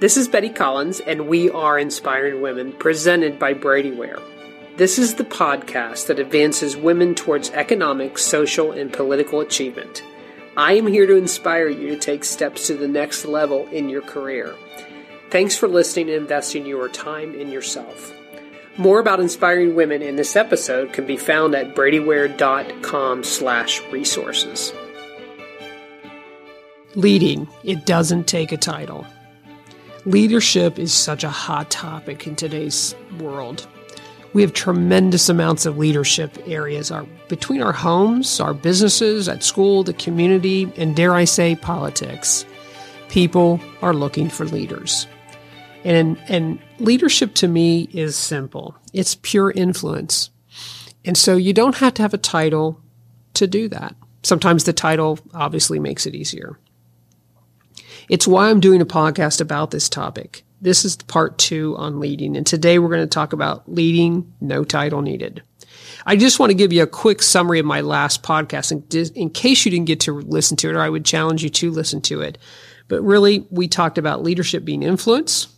This is Betty Collins, and we are Inspiring Women, presented by Bradyware. This is the podcast that advances women towards economic, social, and political achievement. I am here to inspire you to take steps to the next level in your career. Thanks for listening and investing your time in yourself. More about inspiring women in this episode can be found at bradyware.com slash resources. Leading, it doesn't take a title. Leadership is such a hot topic in today's world. We have tremendous amounts of leadership areas our, between our homes, our businesses, at school, the community, and dare I say, politics. People are looking for leaders. And, and leadership to me is simple. It's pure influence. And so you don't have to have a title to do that. Sometimes the title obviously makes it easier. It's why I'm doing a podcast about this topic. This is part two on leading. And today we're going to talk about leading, no title needed. I just want to give you a quick summary of my last podcast in, in case you didn't get to listen to it, or I would challenge you to listen to it. But really, we talked about leadership being influence.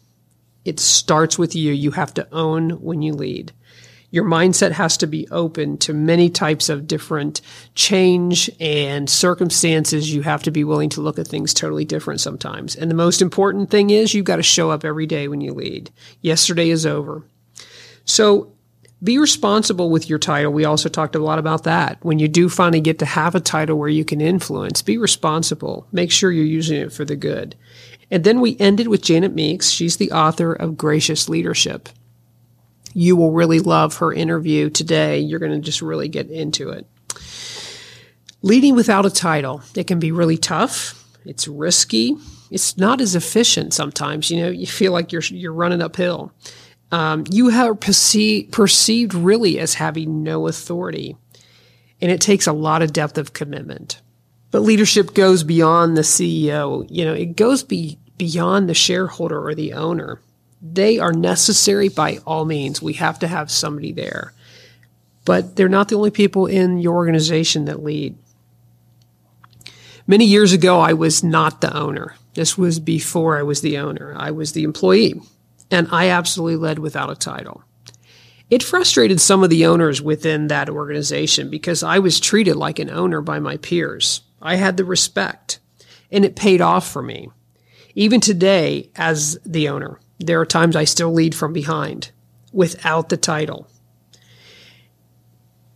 It starts with you. You have to own when you lead your mindset has to be open to many types of different change and circumstances. You have to be willing to look at things totally different sometimes. And the most important thing is you've got to show up every day when you lead. Yesterday is over. So be responsible with your title. We also talked a lot about that. When you do finally get to have a title where you can influence, be responsible. Make sure you're using it for the good. And then we ended with Janet Meeks. She's the author of Gracious Leadership you will really love her interview today. You're going to just really get into it. Leading without a title, it can be really tough. It's risky. It's not as efficient sometimes. You know, you feel like you're you're running uphill. Um, you are perceived perceived really as having no authority, and it takes a lot of depth of commitment. But leadership goes beyond the CEO. You know, it goes be, beyond the shareholder or the owner they are necessary by all means. We have to have somebody there. But they're not the only people in your organization that lead. Many years ago, I was not the owner. This was before I was the owner. I was the employee, and I absolutely led without a title. It frustrated some of the owners within that organization because I was treated like an owner by my peers. I had the respect, and it paid off for me. Even today, as the owner, there are times I still lead from behind without the title.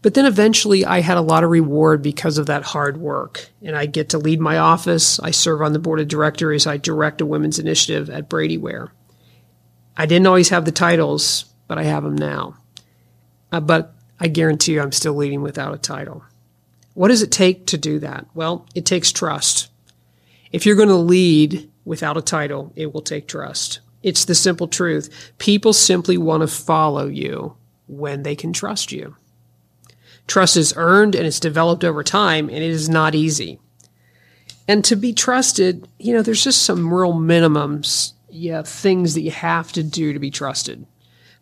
But then eventually I had a lot of reward because of that hard work. And I get to lead my office. I serve on the board of directors. I direct a women's initiative at Bradyware. I didn't always have the titles, but I have them now. Uh, but I guarantee you I'm still leading without a title. What does it take to do that? Well, it takes trust. If you're going to lead without a title, it will take trust. It's the simple truth. People simply want to follow you when they can trust you. Trust is earned and it's developed over time, and it is not easy. And to be trusted, you know, there's just some real minimums, yeah, things that you have to do to be trusted.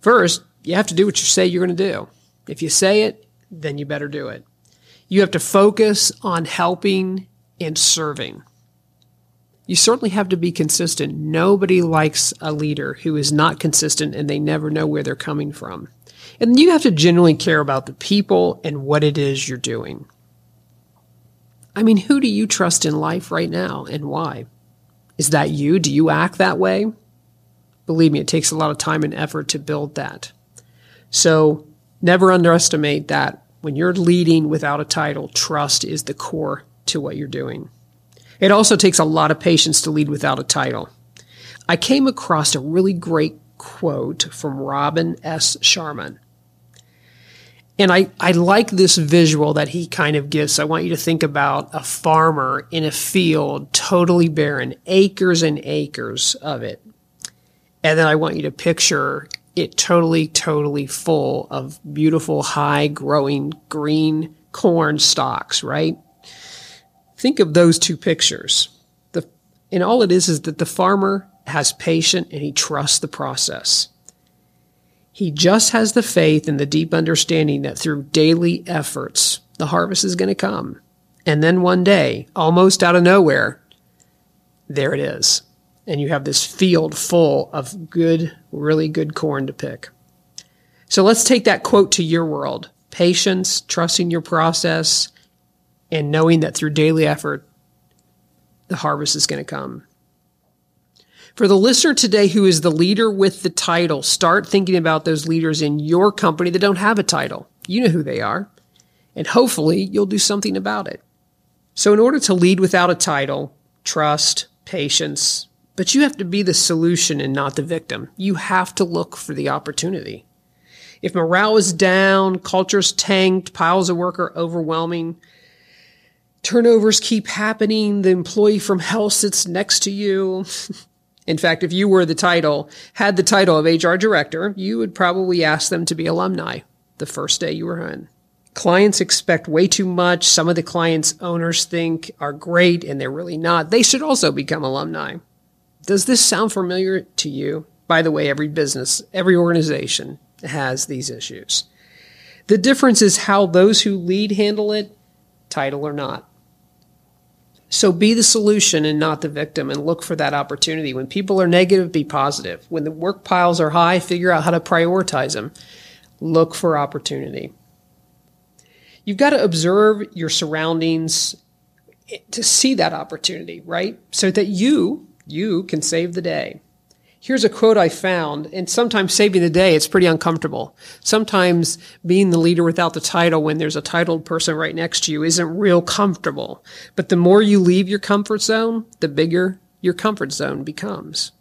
First, you have to do what you say you're going to do. If you say it, then you better do it. You have to focus on helping and serving you certainly have to be consistent. Nobody likes a leader who is not consistent and they never know where they're coming from. And you have to genuinely care about the people and what it is you're doing. I mean, who do you trust in life right now and why? Is that you? Do you act that way? Believe me, it takes a lot of time and effort to build that. So never underestimate that. When you're leading without a title, trust is the core to what you're doing. It also takes a lot of patience to lead without a title. I came across a really great quote from Robin S. Sharma. And I, I like this visual that he kind of gives. I want you to think about a farmer in a field, totally barren, acres and acres of it. And then I want you to picture it totally, totally full of beautiful, high growing green corn stalks, right? Think of those two pictures. The, and all it is is that the farmer has patience and he trusts the process. He just has the faith and the deep understanding that through daily efforts, the harvest is going to come. And then one day, almost out of nowhere, there it is. and you have this field full of good, really good corn to pick. So let's take that quote to your world. Patience, trusting your process, and knowing that through daily effort, the harvest is going to come. For the listener today who is the leader with the title, start thinking about those leaders in your company that don't have a title. You know who they are. And hopefully you'll do something about it. So in order to lead without a title, trust, patience, but you have to be the solution and not the victim. You have to look for the opportunity. If morale is down, culture's tanked, piles of work are overwhelming, turnovers keep happening, the employee from hell sits next to you, In fact, if you were the title, had the title of HR director, you would probably ask them to be alumni the first day you were in. Clients expect way too much. Some of the clients owners think are great and they're really not. They should also become alumni. Does this sound familiar to you? By the way, every business, every organization has these issues. The difference is how those who lead handle it, title or not. So be the solution and not the victim and look for that opportunity. When people are negative, be positive. When the work piles are high, figure out how to prioritize them. Look for opportunity. You've got to observe your surroundings to see that opportunity, right? So that you, you can save the day. Here's a quote I found, and sometimes saving the day, it's pretty uncomfortable. Sometimes being the leader without the title when there's a titled person right next to you isn't real comfortable. But the more you leave your comfort zone, the bigger your comfort zone becomes.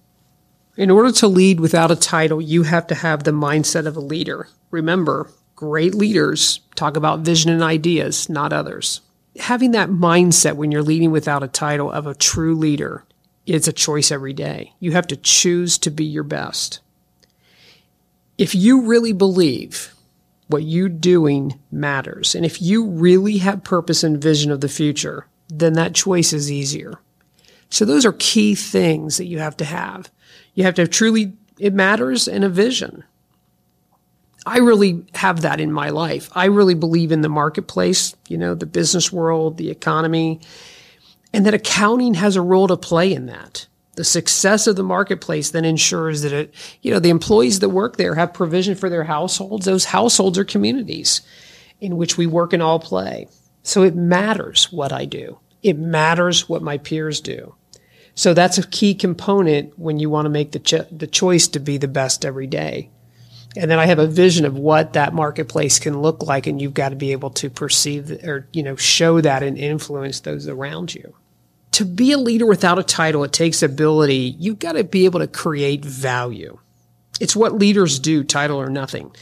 In order to lead without a title, you have to have the mindset of a leader. Remember, great leaders talk about vision and ideas, not others. Having that mindset when you're leading without a title of a true leader it's a choice every day. You have to choose to be your best. If you really believe what you're doing matters, and if you really have purpose and vision of the future, then that choice is easier. So those are key things that you have to have. You have to have truly, it matters and a vision. I really have that in my life. I really believe in the marketplace, you know, the business world, the economy, and that accounting has a role to play in that. The success of the marketplace then ensures that it, you know, the employees that work there have provision for their households. Those households are communities in which we work and all play. So it matters what I do. It matters what my peers do. So that's a key component when you want to make the, cho- the choice to be the best every day. And then I have a vision of what that marketplace can look like, and you've got to be able to perceive or, you know, show that and influence those around you to be a leader without a title, it takes ability. You've got to be able to create value. It's what leaders do, title or nothing.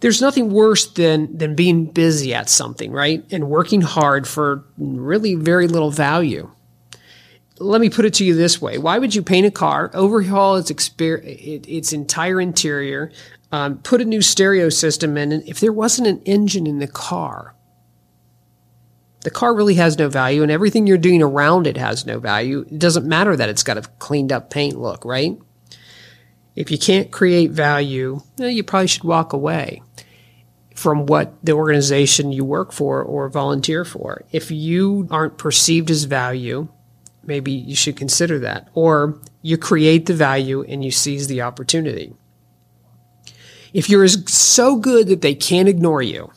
There's nothing worse than, than being busy at something, right? And working hard for really very little value. Let me put it to you this way. Why would you paint a car, overhaul its, exper- its entire interior, um, put a new stereo system in, and if there wasn't an engine in the car? the car really has no value and everything you're doing around it has no value. It doesn't matter that it's got a cleaned up paint look, right? If you can't create value, you probably should walk away from what the organization you work for or volunteer for. If you aren't perceived as value, maybe you should consider that. Or you create the value and you seize the opportunity. If you're so good that they can't ignore you,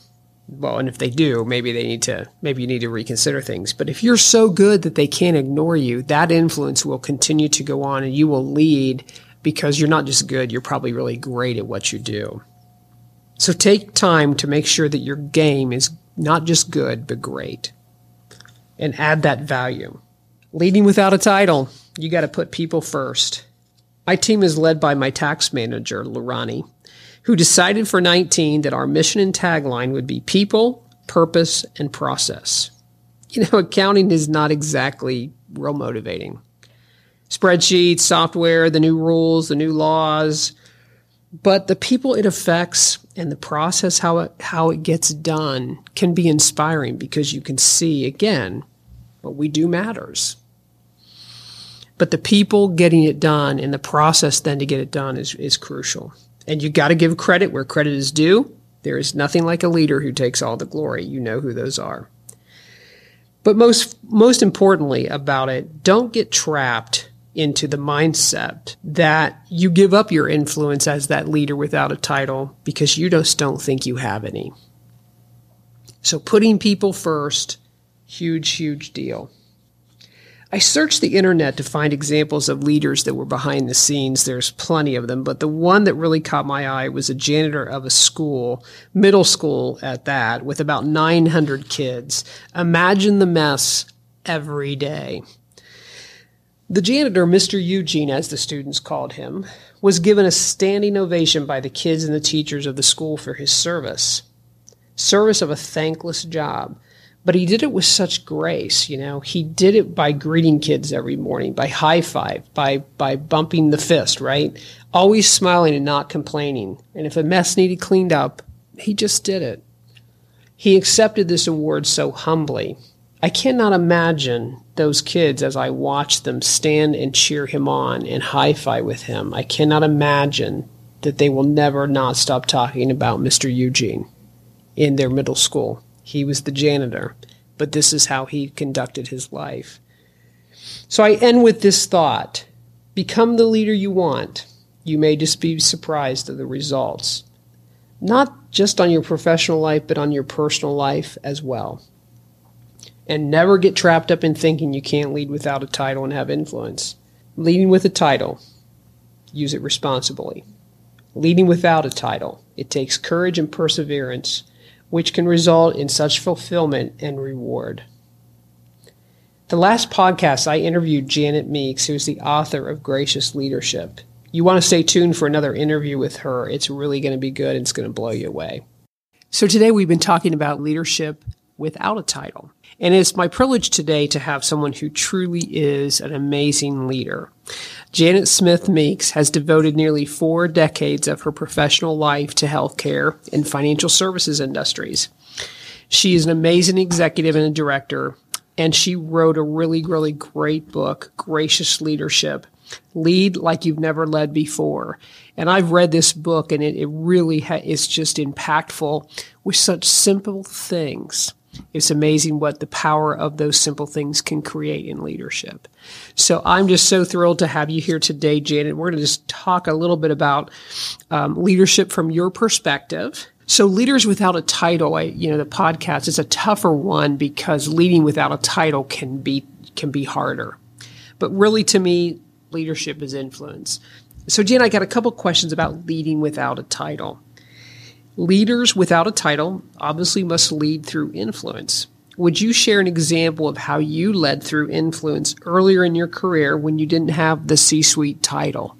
well, and if they do, maybe they need to, maybe you need to reconsider things. But if you're so good that they can't ignore you, that influence will continue to go on and you will lead because you're not just good, you're probably really great at what you do. So take time to make sure that your game is not just good, but great and add that value. Leading without a title, you got to put people first. My team is led by my tax manager, Lurani who decided for 19 that our mission and tagline would be people, purpose, and process. You know, accounting is not exactly real motivating. Spreadsheets, software, the new rules, the new laws, but the people it affects and the process how it, how it gets done can be inspiring because you can see again what we do matters. But the people getting it done and the process then to get it done is, is crucial. And you got to give credit where credit is due. There is nothing like a leader who takes all the glory. You know who those are. But most, most importantly about it, don't get trapped into the mindset that you give up your influence as that leader without a title because you just don't think you have any. So putting people first, huge, huge deal. I searched the internet to find examples of leaders that were behind the scenes. There's plenty of them, but the one that really caught my eye was a janitor of a school, middle school at that, with about 900 kids. Imagine the mess every day. The janitor, Mr. Eugene, as the students called him, was given a standing ovation by the kids and the teachers of the school for his service. Service of a thankless job but he did it with such grace you know. He did it by greeting kids every morning by high five by by bumping the fist right? Always smiling and not complaining. And if a mess needed cleaned up he just did it. He accepted this award so humbly. I cannot imagine those kids as i watch them stand and cheer him on and high five with him. I cannot imagine that they will never not stop talking about mr eugene in their middle school he was the janitor, but this is how he conducted his life. So I end with this thought become the leader you want. You may just be surprised at the results, not just on your professional life, but on your personal life as well. And never get trapped up in thinking you can't lead without a title and have influence. Leading with a title, use it responsibly. Leading without a title, it takes courage and perseverance which can result in such fulfillment and reward. The last podcast, I interviewed Janet Meeks, who is the author of Gracious Leadership. You want to stay tuned for another interview with her. It's really going to be good and it's going to blow you away. So, today we've been talking about leadership without a title. And it's my privilege today to have someone who truly is an amazing leader. Janet Smith Meeks has devoted nearly four decades of her professional life to healthcare and financial services industries. She is an amazing executive and a director, and she wrote a really, really great book, Gracious Leadership. Lead like you've never led before. And I've read this book, and it, it really ha- is just impactful with such simple things it's amazing what the power of those simple things can create in leadership. So I'm just so thrilled to have you here today, Janet. We're going to just talk a little bit about um, leadership from your perspective. So leaders without a title, I, you know, the podcast is a tougher one because leading without a title can be can be harder. But really, to me, leadership is influence. So, Jan, I got a couple questions about leading without a title. Leaders without a title obviously must lead through influence. Would you share an example of how you led through influence earlier in your career when you didn't have the C suite title?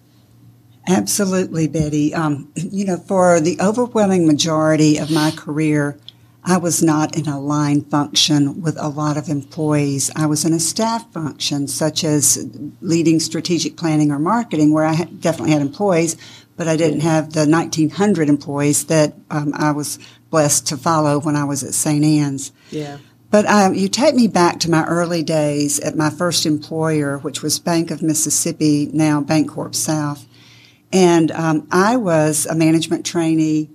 Absolutely, Betty. Um, you know, for the overwhelming majority of my career, I was not in a line function with a lot of employees. I was in a staff function, such as leading strategic planning or marketing, where I definitely had employees, but I didn't have the 1900 employees that um, I was blessed to follow when I was at St. Anne's. Yeah. But um, you take me back to my early days at my first employer, which was Bank of Mississippi, now Bancorp South. And um, I was a management trainee,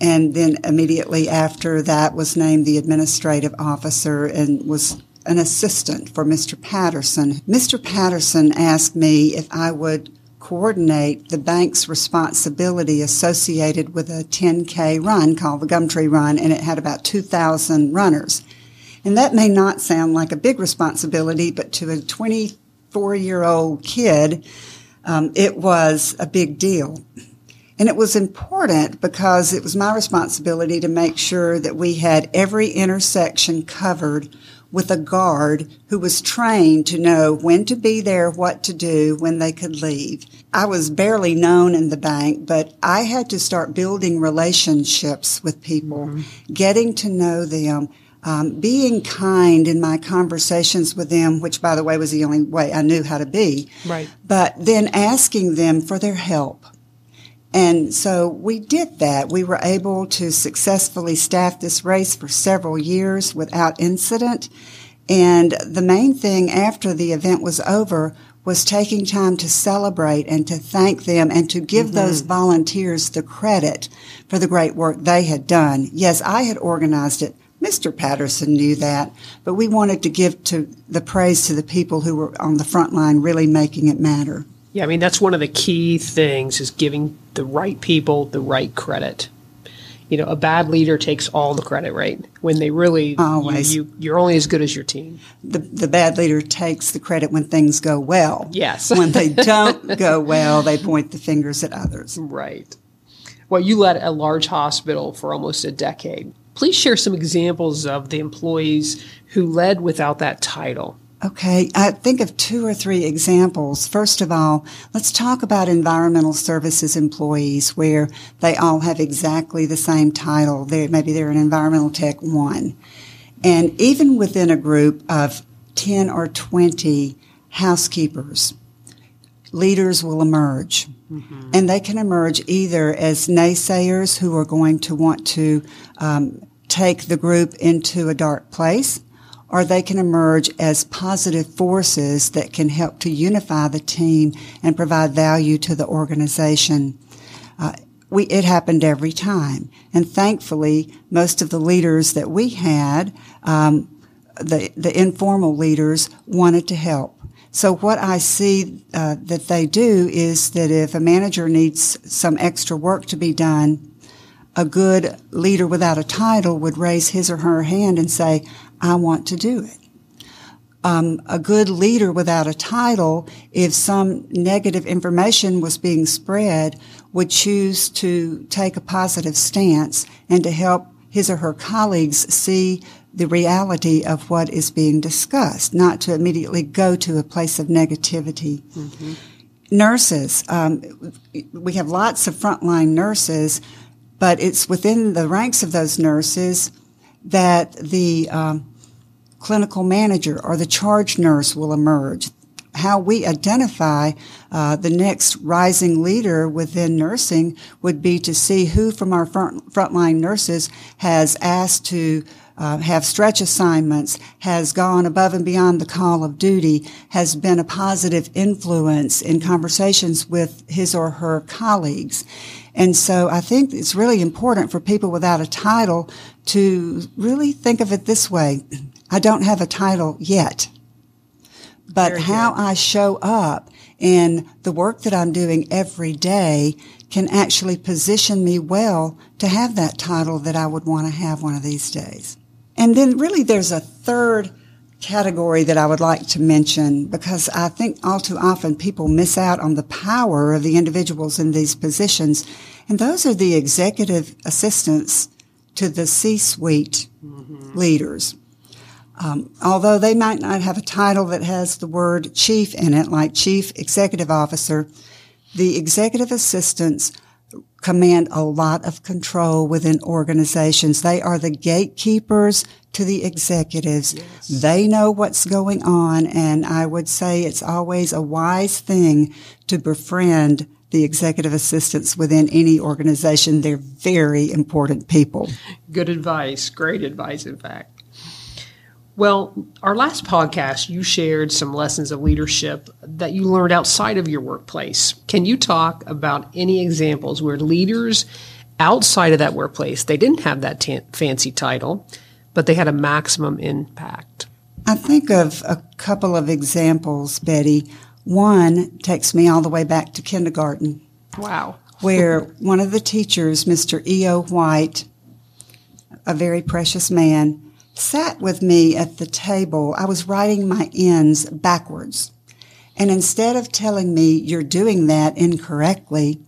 and then immediately after that was named the administrative officer and was an assistant for Mr. Patterson. Mr. Patterson asked me if I would coordinate the bank's responsibility associated with a 10K run called the Gumtree Run, and it had about 2,000 runners. And that may not sound like a big responsibility, but to a 24 year old kid, um, it was a big deal. And it was important because it was my responsibility to make sure that we had every intersection covered with a guard who was trained to know when to be there, what to do, when they could leave. I was barely known in the bank, but I had to start building relationships with people, mm-hmm. getting to know them, um, being kind in my conversations with them, which by the way was the only way I knew how to be. Right. But then asking them for their help. And so we did that. We were able to successfully staff this race for several years without incident. And the main thing after the event was over was taking time to celebrate and to thank them and to give mm-hmm. those volunteers the credit for the great work they had done. Yes, I had organized it, Mr. Patterson knew that, but we wanted to give to the praise to the people who were on the front line really making it matter. Yeah, I mean that's one of the key things is giving the right people the right credit. You know, a bad leader takes all the credit, right? When they really Always. you, you you're only as good as your team. The, the bad leader takes the credit when things go well. Yes. when they don't go well, they point the fingers at others. Right. Well, you led a large hospital for almost a decade. Please share some examples of the employees who led without that title. Okay, I think of two or three examples. First of all, let's talk about environmental services employees where they all have exactly the same title. They're, maybe they're an environmental tech one. And even within a group of 10 or 20 housekeepers, leaders will emerge. Mm-hmm. And they can emerge either as naysayers who are going to want to um, take the group into a dark place, or they can emerge as positive forces that can help to unify the team and provide value to the organization. Uh, we, it happened every time. And thankfully, most of the leaders that we had, um, the, the informal leaders wanted to help. So what I see uh, that they do is that if a manager needs some extra work to be done, a good leader without a title would raise his or her hand and say, I want to do it. Um, a good leader without a title, if some negative information was being spread, would choose to take a positive stance and to help his or her colleagues see the reality of what is being discussed, not to immediately go to a place of negativity. Mm-hmm. Nurses, um, we have lots of frontline nurses, but it's within the ranks of those nurses that the um, clinical manager or the charge nurse will emerge. How we identify uh, the next rising leader within nursing would be to see who from our front, frontline nurses has asked to uh, have stretch assignments, has gone above and beyond the call of duty, has been a positive influence in conversations with his or her colleagues. And so I think it's really important for people without a title to really think of it this way. I don't have a title yet, but Very how good. I show up and the work that I'm doing every day can actually position me well to have that title that I would want to have one of these days. And then really there's a third category that I would like to mention because I think all too often people miss out on the power of the individuals in these positions. And those are the executive assistants to the C-suite mm-hmm. leaders. Um, although they might not have a title that has the word chief in it, like chief executive officer, the executive assistants command a lot of control within organizations. They are the gatekeepers to the executives. Yes. They know what's going on. And I would say it's always a wise thing to befriend the executive assistants within any organization. They're very important people. Good advice. Great advice, in fact. Well, our last podcast, you shared some lessons of leadership that you learned outside of your workplace. Can you talk about any examples where leaders outside of that workplace, they didn't have that t- fancy title, but they had a maximum impact? I think of a couple of examples, Betty. One takes me all the way back to kindergarten. Wow. where one of the teachers, Mr. E.O. White, a very precious man, sat with me at the table. I was writing my ends backwards. And instead of telling me you're doing that incorrectly,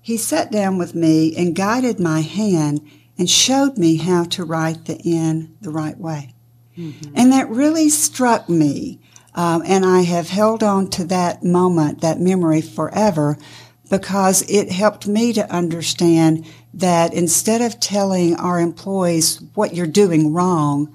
he sat down with me and guided my hand and showed me how to write the N the right way. Mm-hmm. And that really struck me. Um, and I have held on to that moment, that memory forever because it helped me to understand that instead of telling our employees what you're doing wrong,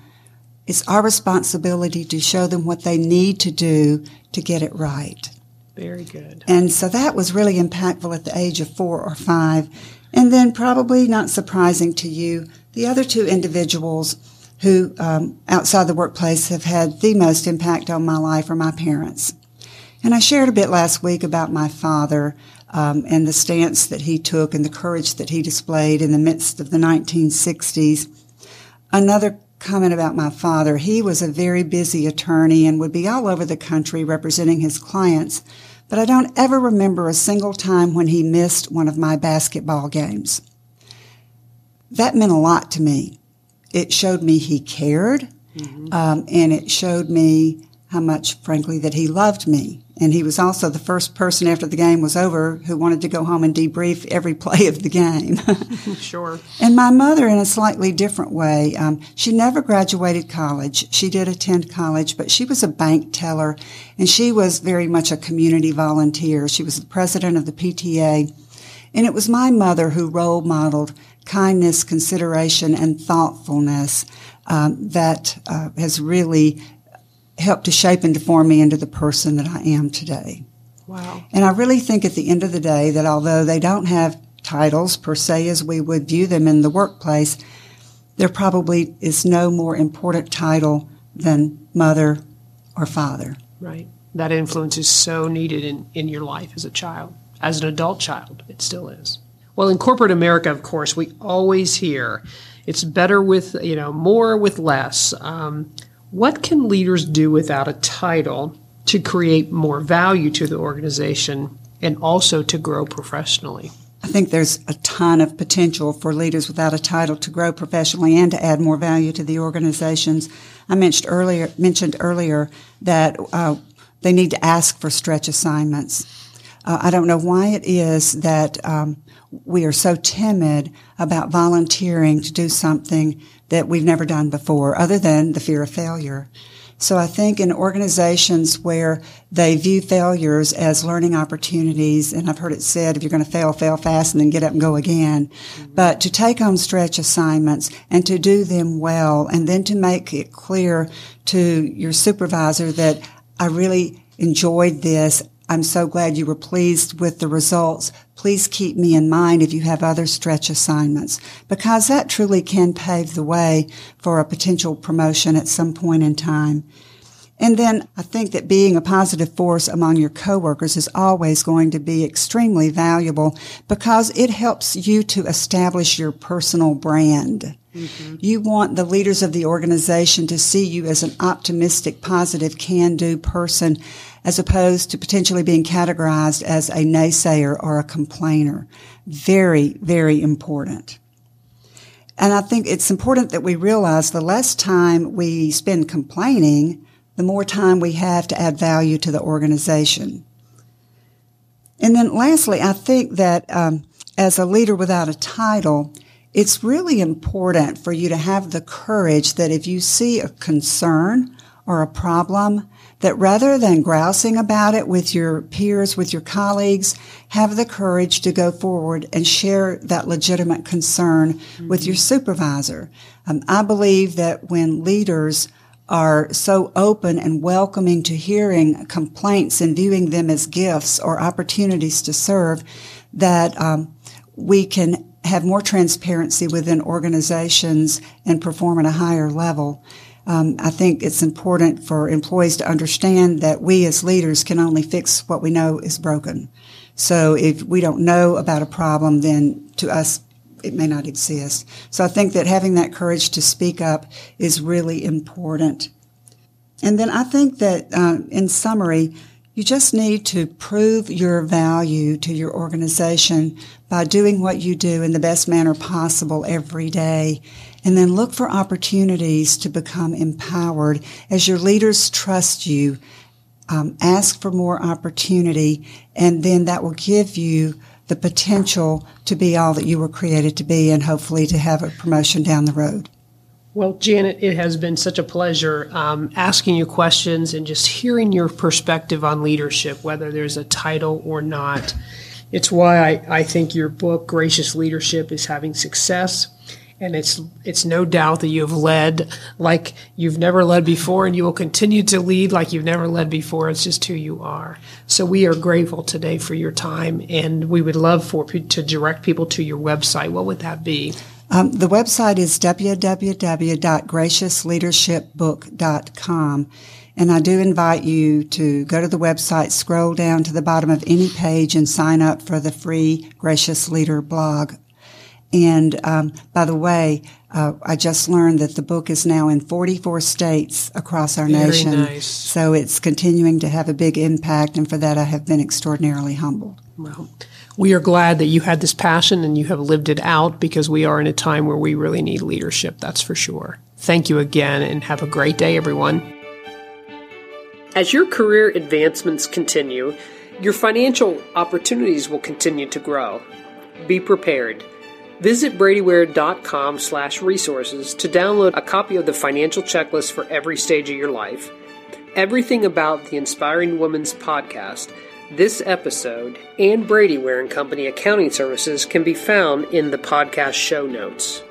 it's our responsibility to show them what they need to do to get it right. Very good. And so that was really impactful at the age of four or five. And then, probably not surprising to you, the other two individuals who, um, outside the workplace, have had the most impact on my life are my parents. And I shared a bit last week about my father um, and the stance that he took and the courage that he displayed in the midst of the 1960s. Another comment about my father. He was a very busy attorney and would be all over the country representing his clients, but I don't ever remember a single time when he missed one of my basketball games. That meant a lot to me. It showed me he cared, mm-hmm. um, and it showed me how much, frankly, that he loved me. And he was also the first person after the game was over who wanted to go home and debrief every play of the game. sure. And my mother, in a slightly different way, um, she never graduated college. She did attend college, but she was a bank teller and she was very much a community volunteer. She was the president of the PTA. And it was my mother who role modeled kindness, consideration, and thoughtfulness um, that uh, has really helped to shape and to form me into the person that I am today. Wow. And I really think at the end of the day that although they don't have titles per se as we would view them in the workplace, there probably is no more important title than mother or father. Right. That influence is so needed in, in your life as a child. As an adult child, it still is. Well, in corporate America, of course, we always hear it's better with, you know, more with less. Um, what can leaders do without a title to create more value to the organization and also to grow professionally? I think there's a ton of potential for leaders without a title to grow professionally and to add more value to the organizations. I mentioned earlier, mentioned earlier that uh, they need to ask for stretch assignments. Uh, I don't know why it is that um, we are so timid about volunteering to do something that we've never done before, other than the fear of failure. So I think in organizations where they view failures as learning opportunities, and I've heard it said, if you're going to fail, fail fast and then get up and go again. But to take on stretch assignments and to do them well and then to make it clear to your supervisor that I really enjoyed this. I'm so glad you were pleased with the results. Please keep me in mind if you have other stretch assignments because that truly can pave the way for a potential promotion at some point in time. And then I think that being a positive force among your coworkers is always going to be extremely valuable because it helps you to establish your personal brand. Mm-hmm. You want the leaders of the organization to see you as an optimistic, positive, can-do person as opposed to potentially being categorized as a naysayer or a complainer. Very, very important. And I think it's important that we realize the less time we spend complaining, the more time we have to add value to the organization. And then lastly, I think that um, as a leader without a title, it's really important for you to have the courage that if you see a concern or a problem, that rather than grousing about it with your peers, with your colleagues, have the courage to go forward and share that legitimate concern mm-hmm. with your supervisor. Um, I believe that when leaders are so open and welcoming to hearing complaints and viewing them as gifts or opportunities to serve, that um, we can have more transparency within organizations and perform at a higher level. Um, I think it's important for employees to understand that we as leaders can only fix what we know is broken. So if we don't know about a problem, then to us, it may not exist. So I think that having that courage to speak up is really important. And then I think that, uh, in summary, you just need to prove your value to your organization by doing what you do in the best manner possible every day. And then look for opportunities to become empowered as your leaders trust you. Um, ask for more opportunity, and then that will give you the potential to be all that you were created to be and hopefully to have a promotion down the road. Well, Janet, it has been such a pleasure um, asking you questions and just hearing your perspective on leadership, whether there's a title or not. It's why I, I think your book, Gracious Leadership, is having success. And it's it's no doubt that you have led like you've never led before, and you will continue to lead like you've never led before. It's just who you are. So we are grateful today for your time, and we would love for to direct people to your website. What would that be? Um, the website is www.graciousleadershipbook.com. And I do invite you to go to the website, scroll down to the bottom of any page, and sign up for the free Gracious Leader blog. And um, by the way, Uh, I just learned that the book is now in 44 states across our Very nation. nice. So it's continuing to have a big impact, and for that I have been extraordinarily humbled. Well, we are glad that you had this passion and you have lived it out because we are in a time where we really need leadership, that's for sure. Thank you again and have a great day, everyone. As your career advancements continue, your financial opportunities will continue to grow. Be prepared. Visit bradyware.com slash resources to download a copy of the financial checklist for every stage of your life. Everything about the Inspiring Women's podcast, this episode, and Bradyware and Company accounting services can be found in the podcast show notes.